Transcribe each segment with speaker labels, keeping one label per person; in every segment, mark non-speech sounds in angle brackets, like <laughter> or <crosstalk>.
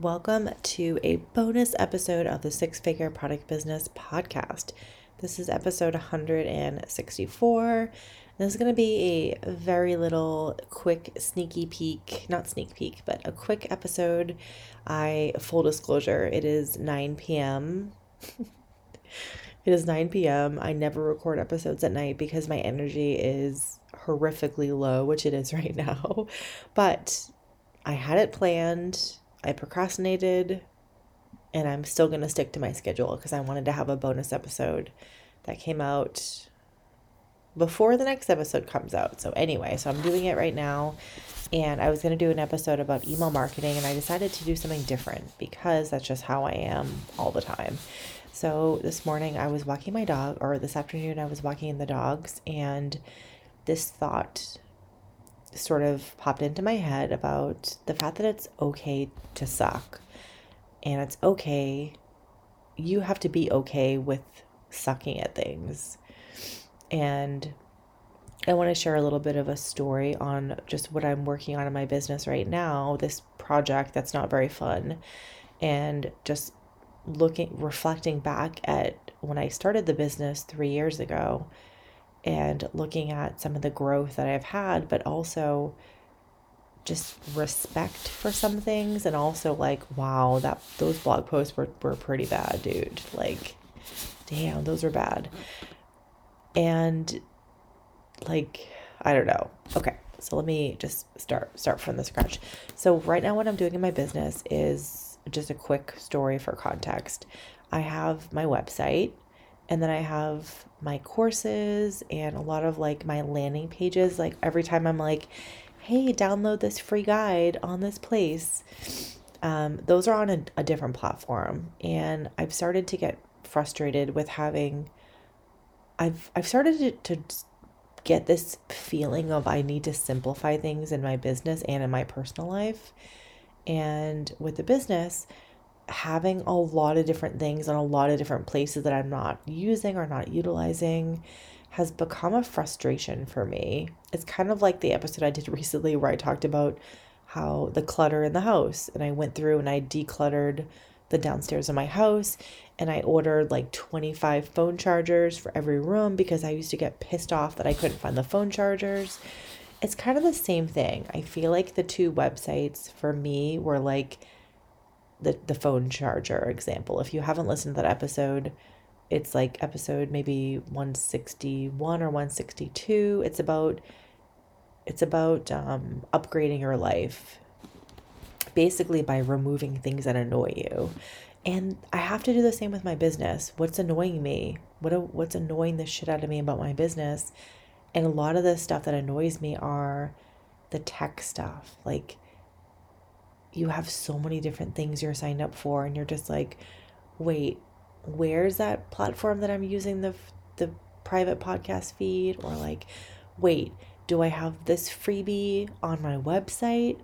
Speaker 1: Welcome to a bonus episode of the Six Figure Product Business Podcast. This is episode 164. This is going to be a very little quick sneaky peek, not sneak peek, but a quick episode. I, full disclosure, it is 9 p.m. <laughs> it is 9 p.m. I never record episodes at night because my energy is horrifically low, which it is <laughs> right now. But I had it planned, I procrastinated, and I'm still going to stick to my schedule because I wanted to have a bonus episode that came out before the next episode comes out. So, anyway, so I'm doing it right now. And I was going to do an episode about email marketing, and I decided to do something different because that's just how I am all the time. So, this morning I was walking my dog, or this afternoon I was walking the dogs, and this thought sort of popped into my head about the fact that it's okay to suck and it's okay. You have to be okay with sucking at things. And I want to share a little bit of a story on just what I'm working on in my business right now, this project that's not very fun, and just looking, reflecting back at when I started the business three years ago and looking at some of the growth that I've had, but also just respect for some things and also like wow that those blog posts were, were pretty bad dude. Like damn those are bad. And like i don't know. Okay so let me just start start from the scratch. So right now what i'm doing in my business is just a quick story for context. I have my website and then I have my courses and a lot of like my landing pages. Like every time I'm like, hey, download this free guide on this place. Um, those are on a, a different platform. And I've started to get frustrated with having, I've, I've started to, to get this feeling of I need to simplify things in my business and in my personal life. And with the business, having a lot of different things on a lot of different places that I'm not using or not utilizing has become a frustration for me. It's kind of like the episode I did recently where I talked about how the clutter in the house and I went through and I decluttered the downstairs of my house and I ordered like 25 phone chargers for every room because I used to get pissed off that I couldn't find the phone chargers. It's kind of the same thing. I feel like the two websites for me were like the, the phone charger example. If you haven't listened to that episode, it's like episode maybe 161 or 162. It's about it's about um, upgrading your life basically by removing things that annoy you. And I have to do the same with my business. What's annoying me? What what's annoying the shit out of me about my business? And a lot of the stuff that annoys me are the tech stuff. Like you have so many different things you're signed up for and you're just like wait where's that platform that i'm using the the private podcast feed? Or like wait do i have this freebie on my website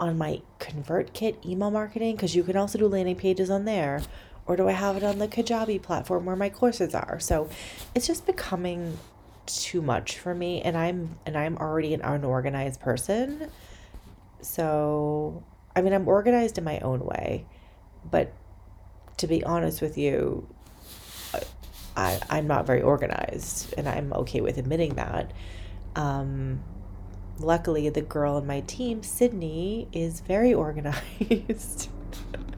Speaker 1: on my convertkit email marketing? Because you can also do landing pages on there. Or do i have it on the kajabi platform where my courses are? So it's just becoming too much for me and i'm and i'm already an unorganized person. So I mean, I'm organized in my own way, but to be honest with you, I, I'm not very organized, and I'm okay with admitting that. Um, luckily, the girl in my team, Sydney, is very organized.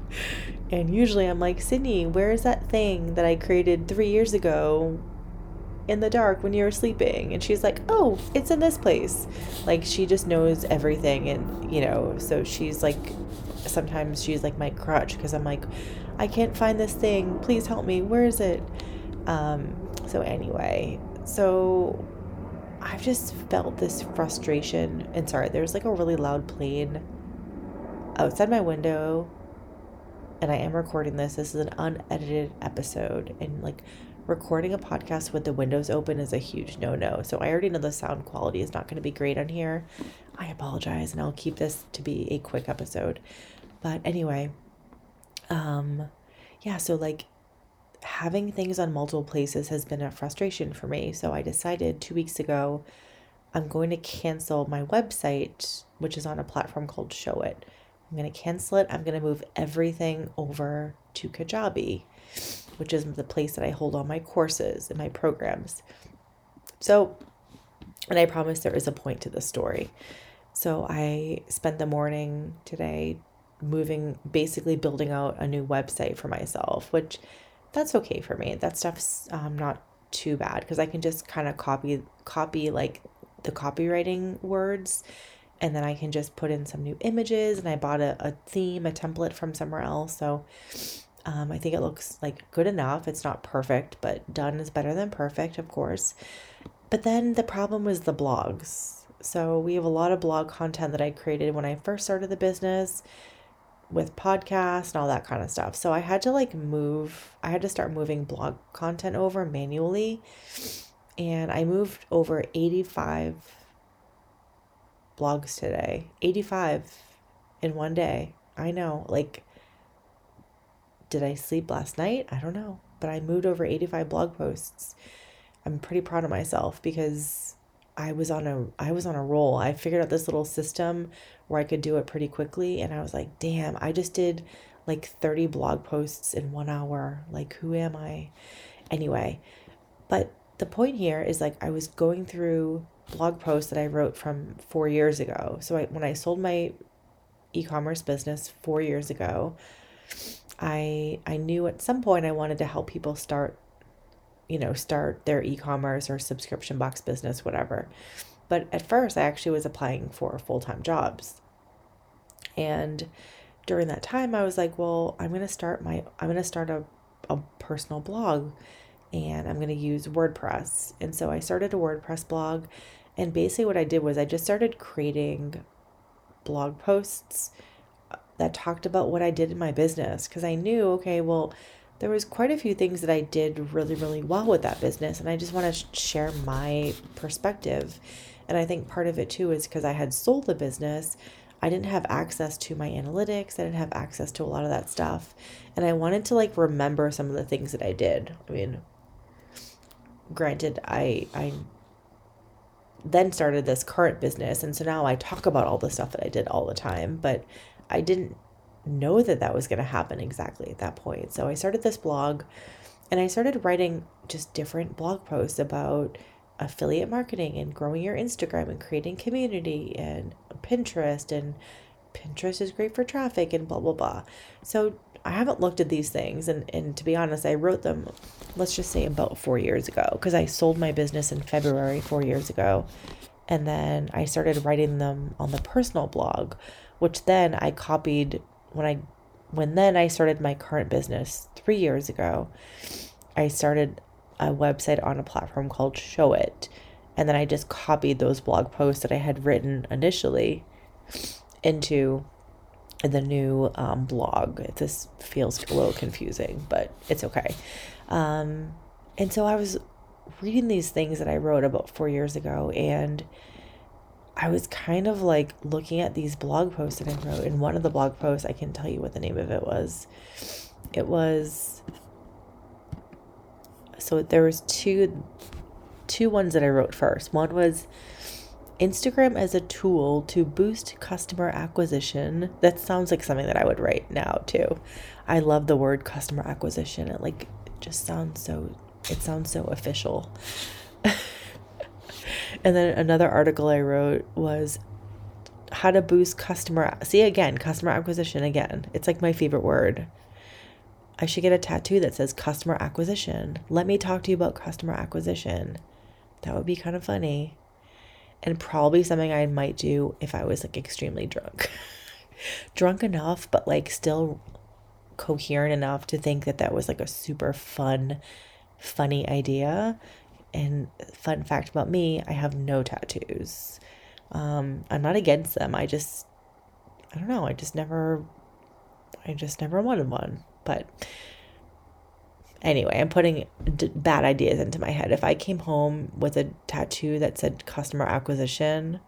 Speaker 1: <laughs> and usually I'm like, Sydney, where is that thing that I created three years ago in the dark when you were sleeping and she's like oh it's in this place. Like she just knows everything and you know so she's like sometimes she's like my crutch because i'm like i can't find this thing. Please help me. Where is it? Um so anyway so i've just felt this frustration and sorry there's like a really loud plane outside my window and i am recording this. This is an unedited episode and like recording a podcast with the windows open is a huge no no. So I already know the sound quality is not going to be great on here. I apologize and I'll keep this to be a quick episode. But anyway, um yeah, so like having things on multiple places has been a frustration for me. So I decided 2 weeks ago I'm going to cancel my website, which is on a platform called Showit. I'm going to cancel it. I'm going to move everything over to Kajabi, which is the place that I hold all my courses and my programs. So, and I promise there is a point to the story. So I spent the morning today moving, basically building out a new website for myself, which that's okay for me. That stuff's um, not too bad because I can just kind of copy copy like the copywriting words and then I can just put in some new images and I bought a, a theme, a template from somewhere else. So um, I think it looks like good enough. It's not perfect, but done is better than perfect, of course. But then the problem was the blogs. So we have a lot of blog content that I created when I first started the business with podcasts and all that kind of stuff. So I had to like move, I had to start moving blog content over manually. And I moved over 85 blogs today. 85 in one day. I know. Like, did I sleep last night? I don't know. But I moved over 85 blog posts. I'm pretty proud of myself because I was on a I was on a roll. I figured out this little system where I could do it pretty quickly and I was like, "Damn, I just did like 30 blog posts in 1 hour. Like who am I?" Anyway, but the point here is like I was going through blog posts that I wrote from four years ago. So I, when I sold my e-commerce business four years ago, I I knew at some point I wanted to help people start, you know, start their e-commerce or subscription box business, whatever. But at first, I actually was applying for full-time jobs, and during that time, I was like, well, I'm gonna start my I'm gonna start a a personal blog and I'm going to use WordPress. And so I started a WordPress blog. And basically, what I did was I just started creating blog posts that talked about what I did in my business because I knew, okay, well, there was quite a few things that I did really, really well with that business. And I just want to share my perspective. And I think part of it too is because I had sold the business. I didn't have access to my analytics. I didn't have access to a lot of that stuff. And I wanted to like remember some of the things that I did. I mean, granted i i then started this current business and so now i talk about all the stuff that i did all the time but i didn't know that that was going to happen exactly at that point so i started this blog and i started writing just different blog posts about affiliate marketing and growing your instagram and creating community and pinterest and pinterest is great for traffic and blah blah blah so I haven't looked at these things, and, and to be honest, I wrote them, let's just say about four years ago, because I sold my business in February four years ago. And then I started writing them on the personal blog, which then I copied when I when then I started my current business three years ago. I started a website on a platform called Showit. And then I just copied those blog posts that I had written initially into the new um, blog. This feels a little confusing, but it's okay. Um, and so I was reading these things that I wrote about four years ago, and I was kind of like looking at these blog posts that I wrote. In one of the blog posts, I can tell you what the name of it was. It was so there was two two ones that I wrote first. One was Instagram as a tool to boost customer acquisition. That sounds like something that I would write now too. I love the word customer acquisition. It like just sounds so it sounds so official. And then another article I wrote was how to boost customer see again, customer acquisition again. It's like my favorite word. I should get a tattoo that says customer acquisition. Let me talk to you about customer acquisition. That would be kind of funny and probably something I might do if I was like extremely drunk. <laughs> drunk enough, but like still coherent enough to think that that was like a super fun, funny idea. And fun fact about me, I have no tattoos. Um, I'm not against them. I just, I don't know. I just never, I just never wanted one. But Anyway, I'm putting d- bad ideas into my head. If I came home with a tattoo that said customer acquisition,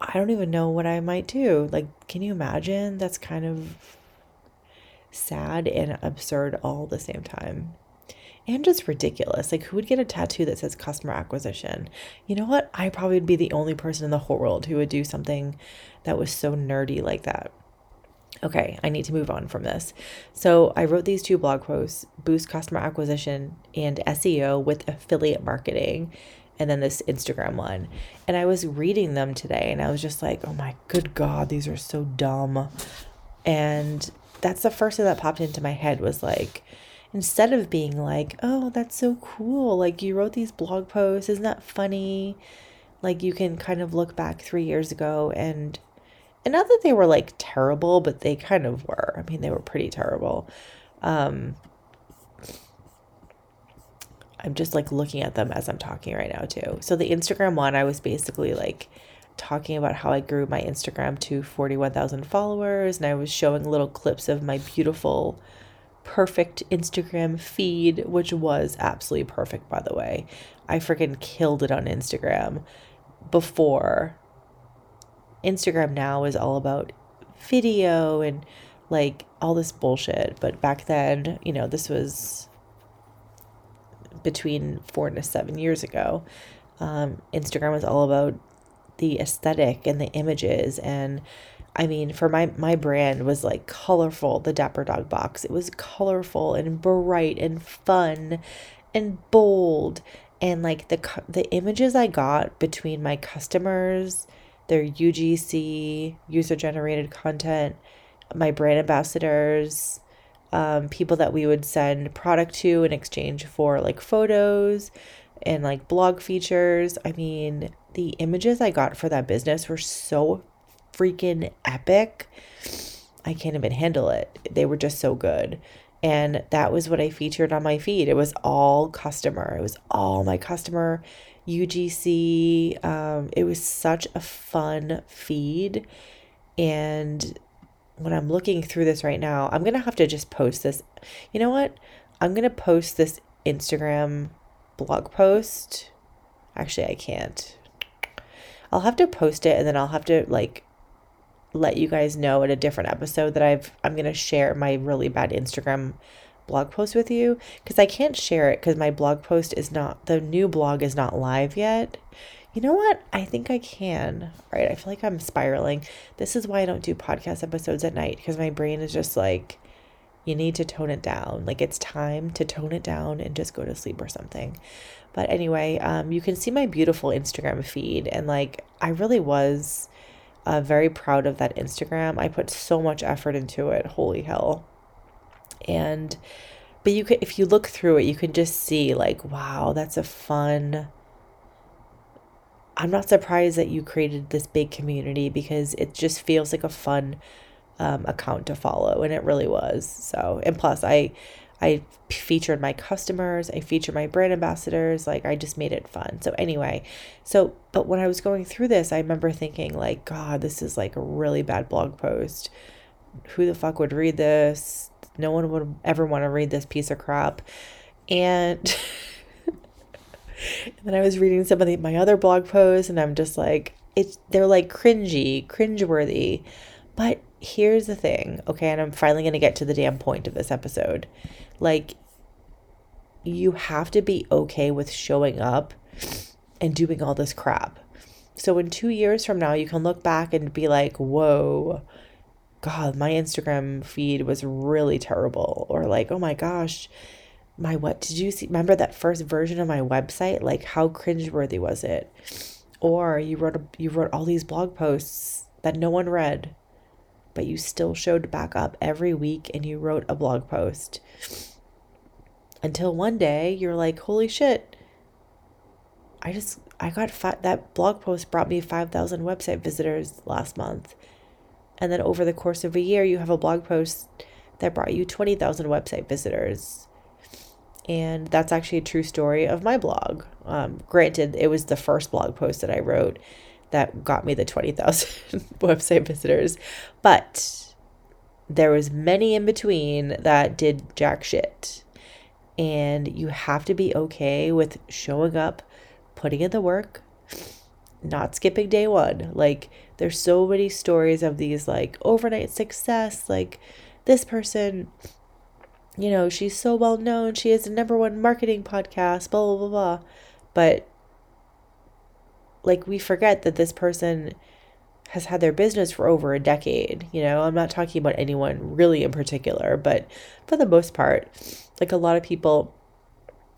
Speaker 1: I don't even know what I might do. Like, can you imagine? That's kind of sad and absurd all at the same time. And just ridiculous. Like, who would get a tattoo that says customer acquisition? You know what? I probably would be the only person in the whole world who would do something that was so nerdy like that. Okay, I need to move on from this. So I wrote these two blog posts boost customer acquisition and SEO with affiliate marketing, and then this Instagram one. And I was reading them today and I was just like, oh my good God, these are so dumb. And that's the first thing that popped into my head was like, instead of being like, oh, that's so cool, like you wrote these blog posts, isn't that funny? Like you can kind of look back three years ago and and not that they were like terrible, but they kind of were. I mean, they were pretty terrible. Um, I'm just like looking at them as I'm talking right now, too. So, the Instagram one, I was basically like talking about how I grew my Instagram to 41,000 followers, and I was showing little clips of my beautiful, perfect Instagram feed, which was absolutely perfect, by the way. I freaking killed it on Instagram before Instagram now is all about video and like all this bullshit. But back then, you know, this was between four to seven years ago. Um, Instagram was all about the aesthetic and the images and I mean, for my my brand was like colorful, the Dapper Dog box. It was colorful and bright and fun and bold and like the the images I got between my customers their UGC, user generated content, my brand ambassadors, um, people that we would send product to in exchange for like photos and like blog features. I mean, the images I got for that business were so freaking epic. I can't even handle it. They were just so good. And that was what I featured on my feed. It was all customer. It was all my customer UGC. Um, it was such a fun feed. And when I'm looking through this right now, I'm going to have to just post this. You know what? I'm going to post this Instagram blog post. Actually, I can't. I'll have to post it and then I'll have to like let you guys know in a different episode that I've I'm going to share my really bad Instagram blog post with you because I can't share it because my blog post is not, the new blog is not live yet. You know what? I think I can. Right. I feel like I'm spiraling. This is why I don't do podcast episodes at night because my brain is just like, you need to tone it down. Like it's time to tone it down and just go to sleep or something. But anyway, um, you can see my beautiful Instagram feed. And like, I really was uh, very proud of that Instagram. I put so much effort into it. Holy hell and but you could if you look through it you can just see like wow that's a fun i'm not surprised that you created this big community because it just feels like a fun um, account to follow and it really was so and plus i i featured my customers i featured my brand ambassadors like i just made it fun so anyway so but when i was going through this i remember thinking like god this is like a really bad blog post who the fuck would read this no one would ever want to read this piece of crap. And, and <laughs> then I was reading some of the, my other blog posts, and I'm just like, it's they're like cringy, cringeworthy. But here's the thing, okay, and I'm finally gonna get to the damn point of this episode. Like, you have to be okay with showing up and doing all this crap. So in two years from now, you can look back and be like, whoa, God, my Instagram feed was really terrible. Or like, oh my gosh, my what did you see? Remember that first version of my website? Like, how cringeworthy was it? Or you wrote a, you wrote all these blog posts that no one read, but you still showed back up every week and you wrote a blog post. Until one day you're like, holy shit, I just I got that blog post brought me 5,000 website visitors last month. And then over the course of a year, you have a blog post that brought you 20,000 website visitors. And that's actually a true story of my blog. Um, granted, it was the first blog post that I wrote that got me the 20,000 <laughs> website visitors, but there was many in between that did jack shit. And you have to be okay with showing up, putting in the work, not skipping day one. Like, there's so many stories of these like overnight success, like this person, you know, she's so well known, she has the number one marketing podcast, blah, blah, blah, blah. But like, we forget that this person has had their business for over a decade. You know, I'm not talking about anyone really in particular, but for the most part, like a lot of people,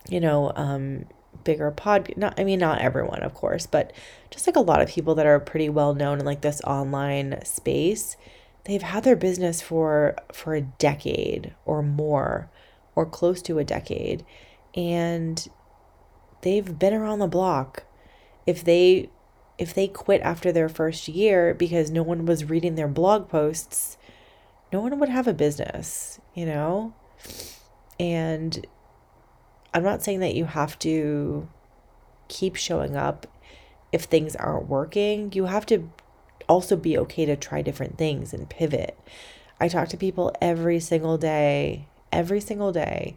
Speaker 1: you know, um, bigger pod not I mean not everyone, of course, but just like a lot of people that are pretty well known in like this online space, they've had their business for for a decade or more or close to a decade and they've been around the block. If they if they quit after their first year because no one was reading their blog posts, no one would have a business, you know? And I'm not saying that you have to keep showing up if things aren't working. You have to also be okay to try different things and pivot. I talk to people every single day, every single day.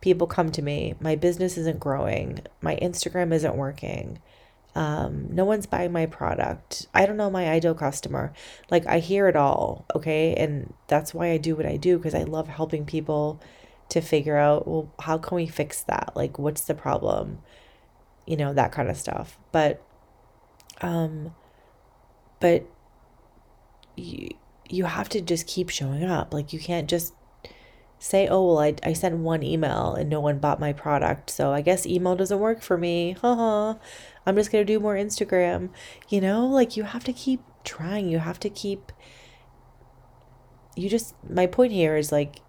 Speaker 1: People come to me, my business isn't growing, my Instagram isn't working um, no one's buying my product. I don't know my ideal customer. Like I hear it all, okay? And that's why I do what I do because I love helping people to figure out, well, how can we fix that? Like what's the problem? You know, that kind of stuff. But um but you you have to just keep showing up. Like you can't just say, oh, well, I, I sent one email and no one bought my product. So I guess email doesn't work for me. Haha. I'm just going to do more Instagram. You know, like you have to keep trying. You have to keep. You just, my point here is like,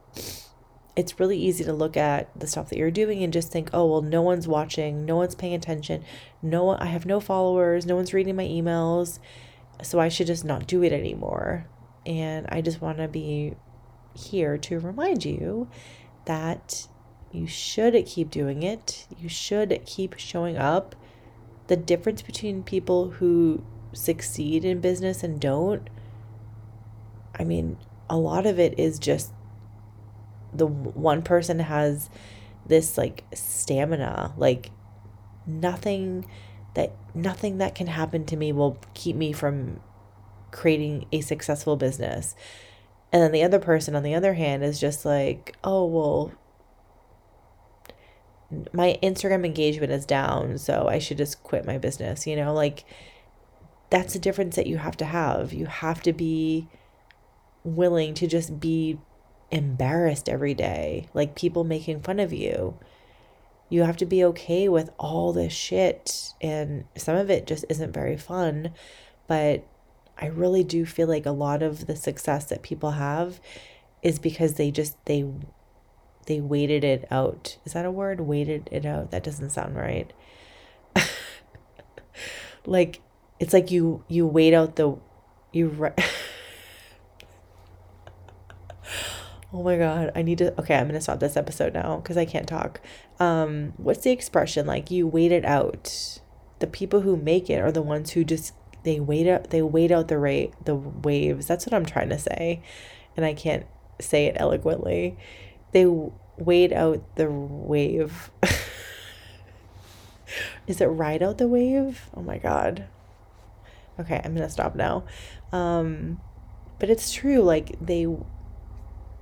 Speaker 1: it's really easy to look at the stuff that you're doing and just think, oh, well, no one's watching, no one's paying attention, no one, I have no followers, no one's reading my emails, so I should just not do it anymore. And I just want to be here to remind you that you should keep doing it. You should keep showing up. The difference between people who succeed in business and don't, I mean, a lot of it is just the one person has this like stamina, like nothing that nothing that can happen to me will keep me from creating a successful business. And then the other person, on the other hand, is just like, oh, well, my Instagram engagement is down, so I should just quit my business. You know, like that's the difference that you have to have. You have to be willing to just be embarrassed every day, like people making fun of you. You have to be okay with all this shit, and some of it just isn't very fun, but I really do feel like a lot of the success that people have is because they just they they waited it out. Is that a word? Waited it out. That doesn't sound right. <laughs> like it's like you you wait out the you re- <laughs> Oh my god, I need to okay, I'm going to stop this episode now cuz I can't talk. Um what's the expression like you wait it out? The people who make it are the ones who just they wait out they wait out the rate the waves. That's what i'm trying to say. And i can't say it eloquently. They wait out the wave. <laughs> Is it ride out the wave? Oh my god. Okay i'm gonna stop now. Um but it's true like they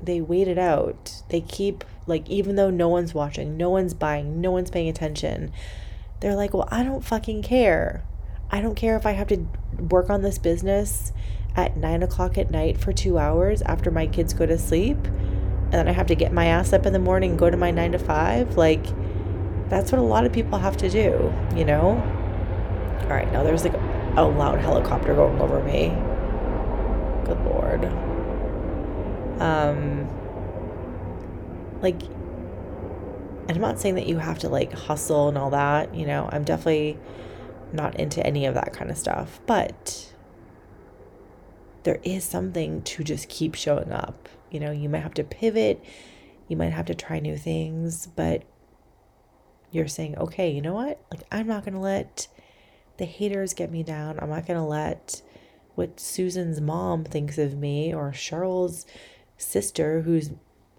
Speaker 1: they wait it out. They keep like even though no one's watching no one's buying no one's paying attention they're like well i don't fucking care I don't care if I have to work on this business at nine o'clock at night for two hours after my kids go to sleep. And then I have to get my ass up in the morning and go to my nine to five. Like, that's what a lot of people have to do, you know? All right, now there's like a loud helicopter going over me. Good lord. Um, like, I'm not saying that you have to like hustle and all that, you know, I'm definitely not into any of that kind of stuff. But there is something to just keep showing up. You know, you might have to pivot, you might have to try new things, but you're saying, okay, you know what? Like, I'm not going to let the haters get me down. I'm not going to let what Susan's mom thinks of me or Cheryl's sister, who's,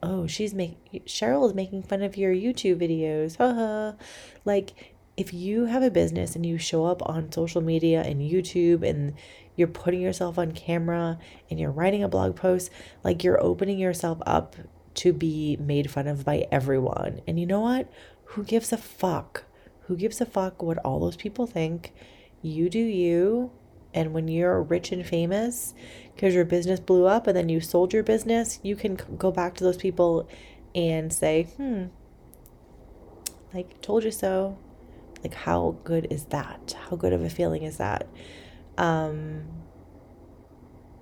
Speaker 1: oh, she's making, Cheryl is making fun of your YouTube videos. Haha. like, if you have a business and you show up on social media and YouTube and you're putting yourself on camera and you're writing a blog post, like you're opening yourself up to be made fun of by everyone. And you know what? Who gives a fuck? Who gives a fuck what all those people think? You do you. And when you're rich and famous because your business blew up and then you sold your business, you can go back to those people and say, hmm, like, told you so. Like, how good is that? How good of a feeling is that? Um,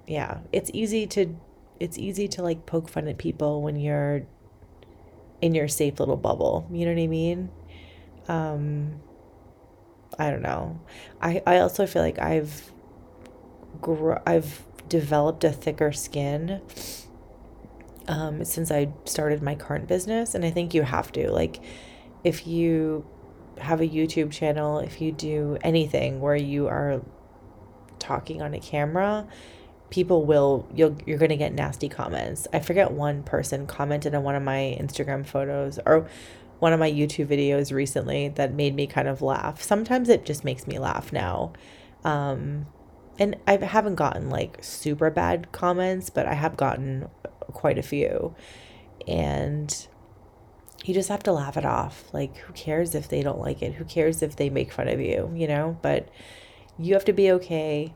Speaker 1: yeah, it's easy to, it's easy to like poke fun at people when you're in your safe little bubble. You know what I mean? Um, I don't know. I, I also feel like I've gr- I've developed a thicker skin um, since I started my current business, and I think you have to like if you have a YouTube channel, if you do anything where you are talking on a camera, people will you'll you're going to get nasty comments. I forget one person commented on one of my Instagram photos or one of my YouTube videos recently that made me kind of laugh. Sometimes it just makes me laugh now. Um, and I haven't gotten like super bad comments, but I have gotten quite a few. And you just have to laugh it off. Like, who cares if they don't like it? Who cares if they make fun of you, you know? But you have to be okay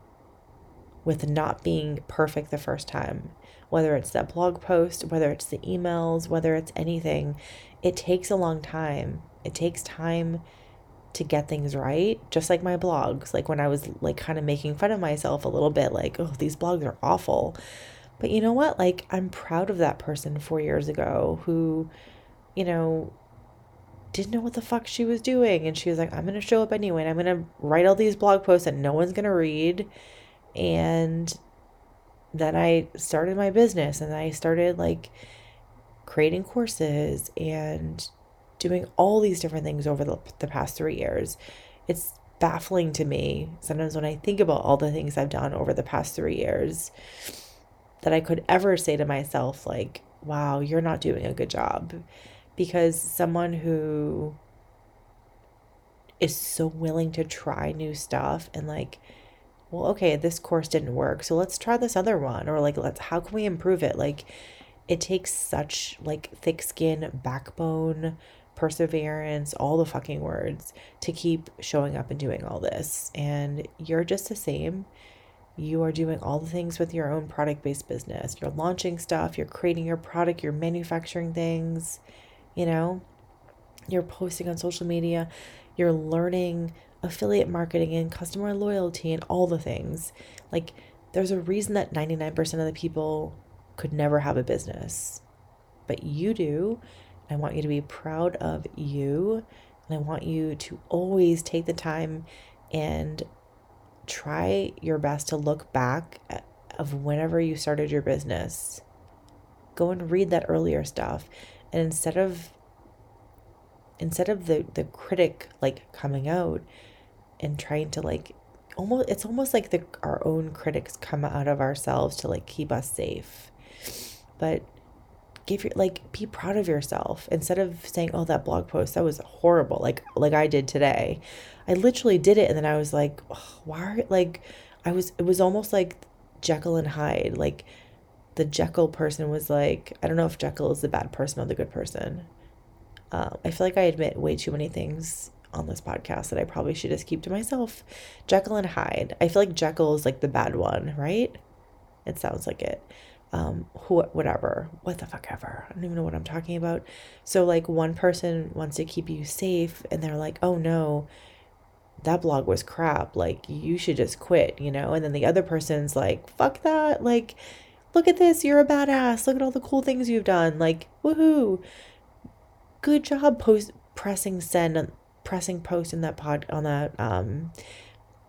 Speaker 1: with not being perfect the first time. Whether it's that blog post, whether it's the emails, whether it's anything, it takes a long time. It takes time to get things right, just like my blogs. Like when I was like kind of making fun of myself a little bit, like, oh, these blogs are awful. But you know what? Like, I'm proud of that person four years ago who, you know, didn't know what the fuck she was doing. And she was like, I'm going to show up anyway. And I'm going to write all these blog posts that no one's going to read. And then I started my business and I started like creating courses and doing all these different things over the, the past three years. It's baffling to me sometimes when I think about all the things I've done over the past three years that I could ever say to myself, like, wow, you're not doing a good job. Because someone who is so willing to try new stuff and like, well, okay, this course didn't work. So let's try this other one. Or like, let's, how can we improve it? Like, it takes such like thick skin, backbone, perseverance, all the fucking words to keep showing up and doing all this. And you're just the same. You are doing all the things with your own product based business. You're launching stuff, you're creating your product, you're manufacturing things, you know, you're posting on social media, you're learning affiliate marketing and customer loyalty and all the things. Like, there's a reason that 99% of the people could never have a business, but you do. I want you to be proud of you. And I want you to always take the time and try your best to look back at, of whenever you started your business. Go and read that earlier stuff. And instead of instead of the the critic like coming out and trying to like almost it's almost like the our own critics come out of ourselves to like keep us safe. But give your like be proud of yourself. Instead of saying oh that blog post that was horrible like like i did today. I literally did it and then i was like why like i was it was almost like jekyll and hyde like the jekyll person was like i don't know if jekyll is the bad person or the good person. Uh, i feel like i admit way too many things on this podcast that i probably should just keep to myself. Jekyll and hyde. I feel like jekyll is like the bad one right? It sounds like it. Um who whatever. What the fuck ever. I don't even know what i'm talking about. So like one person wants to keep you safe and they're like oh no. That blog was crap. Like you should just quit you know? And then the other person's like fuck that. Like look at this you're a badass look at all the cool things you've done like woohoo good job post pressing send pressing post in that pod on that um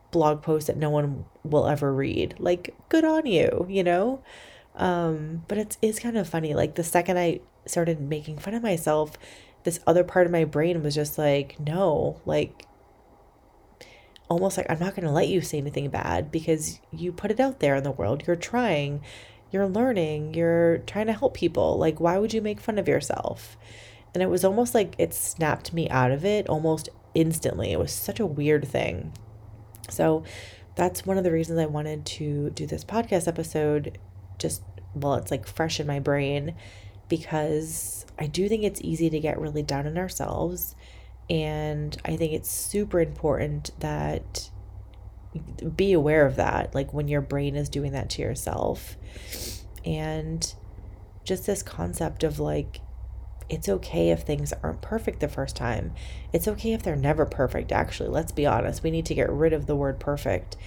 Speaker 1: blog post that no one will ever read like good on you you know um, but it's it's kind of funny. Like the second I started making fun of myself, this other part of my brain was just like, no, like almost like I'm not going to let you say anything bad because you put it out there in the world. You're trying, you're learning, you're trying to help people. Like why would you make fun of yourself? And it was almost like it snapped me out of it almost instantly. It was such a weird thing. So that's one of the reasons I wanted to do this podcast episode just well it's like fresh in my brain because I do think it's easy to get really down on ourselves and I think it's super important that be aware of that, like when your brain is doing that to yourself. And just this concept of like, it's okay if things aren't perfect the first time. It's okay if they're never perfect, actually. Let's be honest. We need to get rid of the word perfect.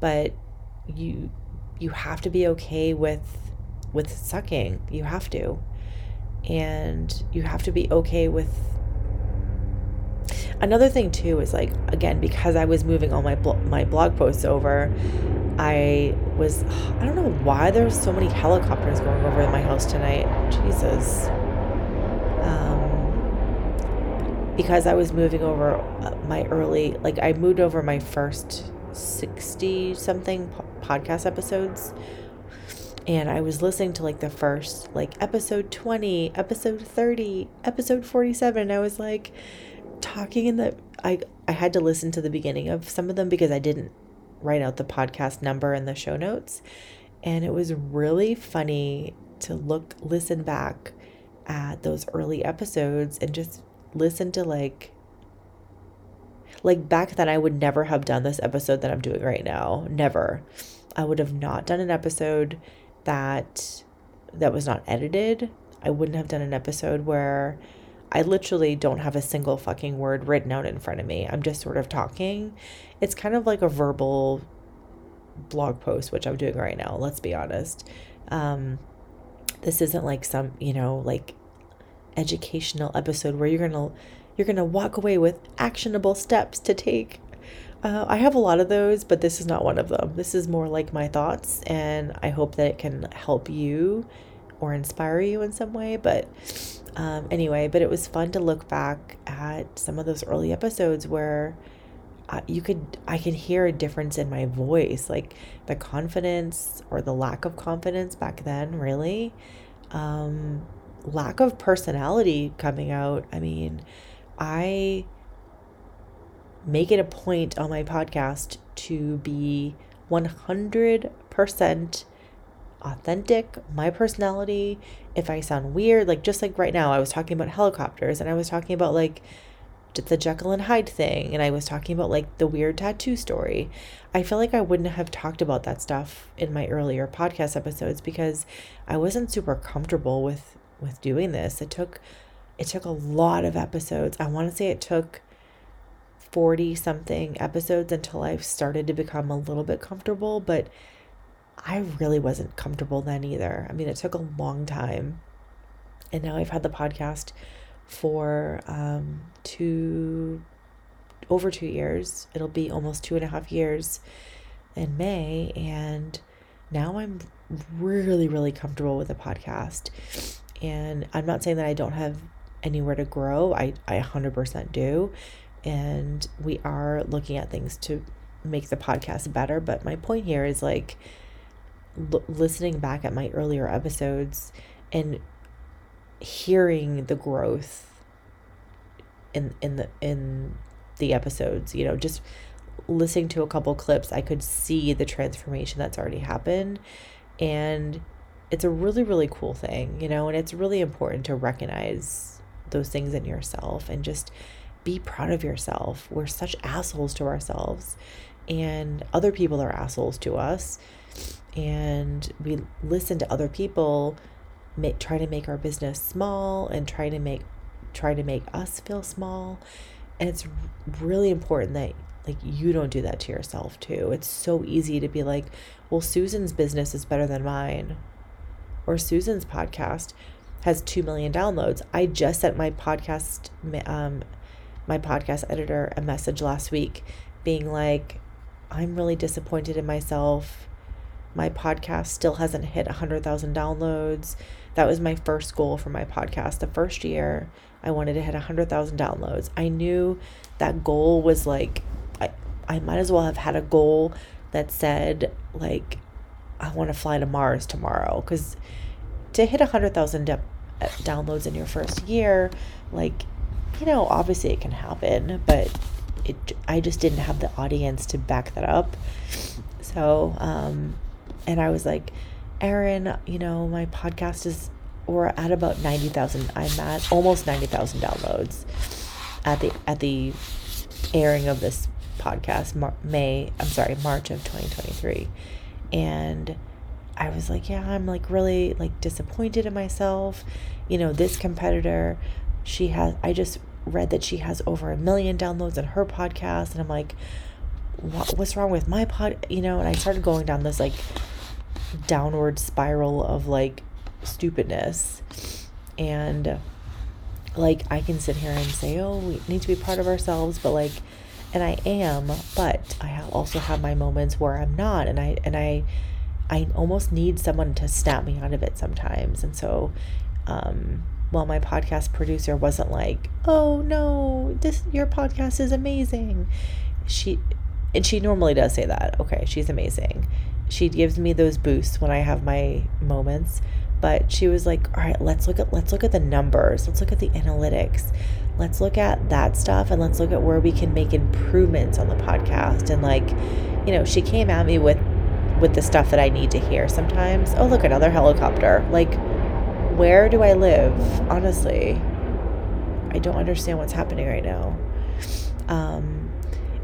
Speaker 1: But you you have to be okay with with sucking. You have to. And you have to be okay with Another thing too is like again because I was moving all my blo- my blog posts over, I was I don't know why there's so many helicopters going over my house tonight. Jesus. Um, because I was moving over uh, my early like I moved over my first 60 something podcast episodes and I was listening to like the first like episode 20, episode 30, episode 47 and I was like talking in the I I had to listen to the beginning of some of them because I didn't write out the podcast number in the show notes. And it was really funny to look listen back at those early episodes and just listen to like like back then I would never have done this episode that I'm doing right now. Never. I would have not done an episode that that was not edited. I wouldn't have done an episode where I literally don't have a single fucking word written out in front of me. I'm just sort of talking. It's kind of like a verbal blog post, which I'm doing right now, let's be honest. Um, this isn't like some, you know, like educational episode where you're going to you're going to walk away with actionable steps to take. Uh, I have a lot of those, but this is not one of them. This is more like my thoughts, and I hope that it can help you or inspire you in some way. But um, anyway, but it was fun to look back at some of those early episodes where uh, you could I can hear a difference in my voice, like the confidence or the lack of confidence back then. Really, um, lack of personality coming out. I mean, I make it a point on my podcast to be one hundred percent authentic, my personality. If I sound weird, like just like right now, I was talking about helicopters and I was talking about like the Jekyll and Hyde thing and I was talking about like the weird tattoo story. I feel like I wouldn't have talked about that stuff in my earlier podcast episodes because I wasn't super comfortable with with doing this. It took it took a lot of episodes. I want to say it took 40 something episodes until I started to become a little bit comfortable, but I really wasn't comfortable then either. I mean, it took a long time. And now I've had the podcast for um, two, over two years. It'll be almost two and a half years in May. And now I'm really, really comfortable with the podcast. And I'm not saying that I don't have anywhere to grow, I, I 100% do. And we are looking at things to make the podcast better. But my point here is like, l- listening back at my earlier episodes and hearing the growth in in the in the episodes you know just listening to a couple clips i could see the transformation that's already happened. And it's a really really cool thing you know and it's really important to recognize those things in yourself and just be proud of yourself. We're such assholes to ourselves and other people are assholes to us and we listen to other people make try to make our business small and try to make try to make us feel small. And it's really important that like you don't do that to yourself too. It's so easy to be like well susan's business is better than mine or susan's podcast has 2 million downloads. I just sent my podcast um my podcast editor a message last week being like i'm really disappointed in myself my podcast still hasn't hit 100,000 downloads. That was my first goal for my podcast. The first year, I wanted to hit 100,000 downloads. I knew that goal was like, I, I might as well have had a goal that said, like, I want to fly to Mars tomorrow. Because to hit 100,000 de- downloads in your first year, like, you know, obviously it can happen, but it, I just didn't have the audience to back that up. So, um, and I was like, Erin, you know, my podcast is we're at about 90,000. I'm at almost 90,000 downloads at the at the airing of this podcast, Mar- May, I'm sorry, March of 2023. And I was like, yeah, I'm like really like disappointed in myself. You know, this competitor, she has, I just read that she has over a million downloads on her podcast. And I'm like, what, what's wrong with my pod? You know, and I started going down this like downward spiral of like stupidness. And like, I can sit here and say, oh, we need to be proud of ourselves, but like, and I am, but I have also have my moments where I'm not, and I and I I almost need someone to snap me out of it sometimes. And so, um, while my podcast producer wasn't like, "Oh no, this your podcast is amazing," she and she normally does say that. Okay, she's amazing. She gives me those boosts when I have my moments. But she was like, "All right, let's look at let's look at the numbers. Let's look at the analytics let's look at that stuff and let's look at where we can make improvements on the podcast and like you know she came at me with with the stuff that i need to hear sometimes oh look another helicopter like where do i live honestly i don't understand what's happening right now um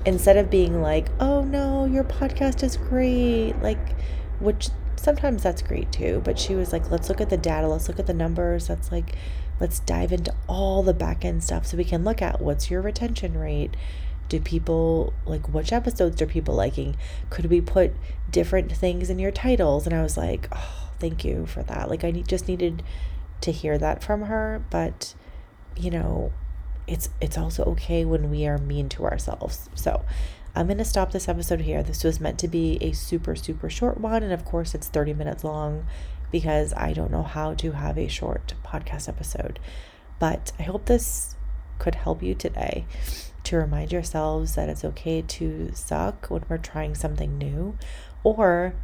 Speaker 1: instead of being like oh no your podcast is great like which sometimes that's great too but she was like let's look at the data let's look at the numbers that's like Let's dive into all the back end stuff so we can look at what's your retention rate. Do people like which episodes are people liking? Could we put different things in your titles? And I was like, oh, thank you for that. Like I just needed to hear that from her, but you know, it's it's also okay when we are mean to ourselves. So, I'm going to stop this episode here. This was meant to be a super super short one and of course it's 30 minutes long because I don't know how to have a short podcast episode. But I hope this could help you today to remind yourselves that it's okay to suck when we're trying something new, or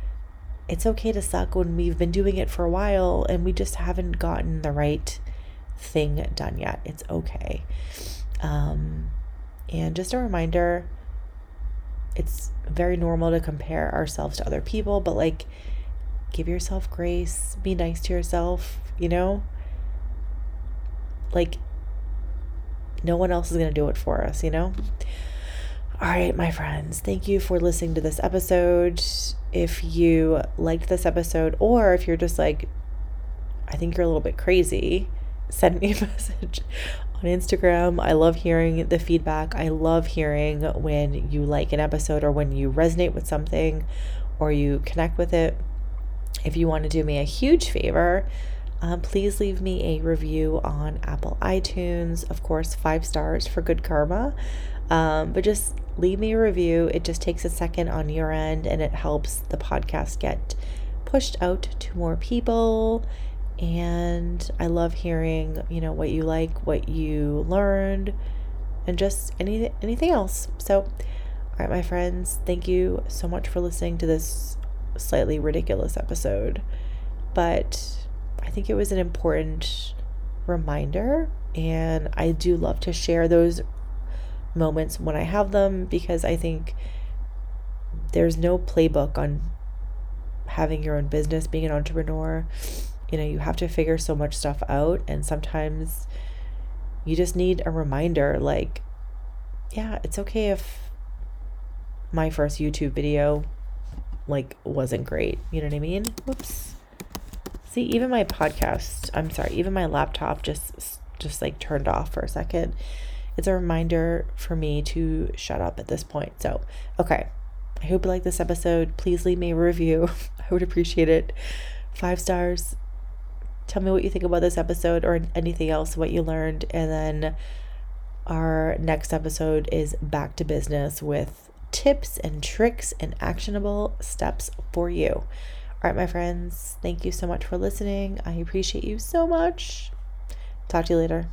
Speaker 1: it's okay to suck when we've been doing it for a while and we just haven't gotten the right thing done yet. It's okay. Um, and just a reminder it's very normal to compare ourselves to other people, but like, give yourself grace, be nice to yourself, you know? Like, no one else is going to do it for us, you know? All right, my friends, thank you for listening to this episode. If you liked this episode, or if you're just like, I think you're a little bit crazy, send me a <laughs> message on Instagram. I love hearing the feedback. I love hearing when you like an episode or when you resonate with something or you connect with it. If you want to do me a huge favor, um, please leave me a review on Apple iTunes. Of course, five stars for good karma. Um, but just leave me a review. It just takes a second on your end and it helps the podcast get pushed out to more people. And I love hearing, you know, what you like, what you learned, and just any anything else. So, all right, my friends, thank you so much for listening to this slightly ridiculous episode, but I think it was an important reminder. And I do love to share those moments when I have them because I think there's no playbook on having your own business, being an entrepreneur. You know, you have to figure so much stuff out, and sometimes you just need a reminder like, yeah, it's okay if my first YouTube video like wasn't great. You know what I mean? Whoops. See, even my podcast, I'm sorry, even my laptop just just like turned off for a second. It's a reminder for me to shut up at this point. So, okay. I hope you like this episode. Please leave me a review. <laughs> I would appreciate it. Five stars. Tell me what you think about this episode or anything else, what you learned. And then our next episode is back to business with tips and tricks and actionable steps for you. All right, my friends, thank you so much for listening. I appreciate you so much. Talk to you later.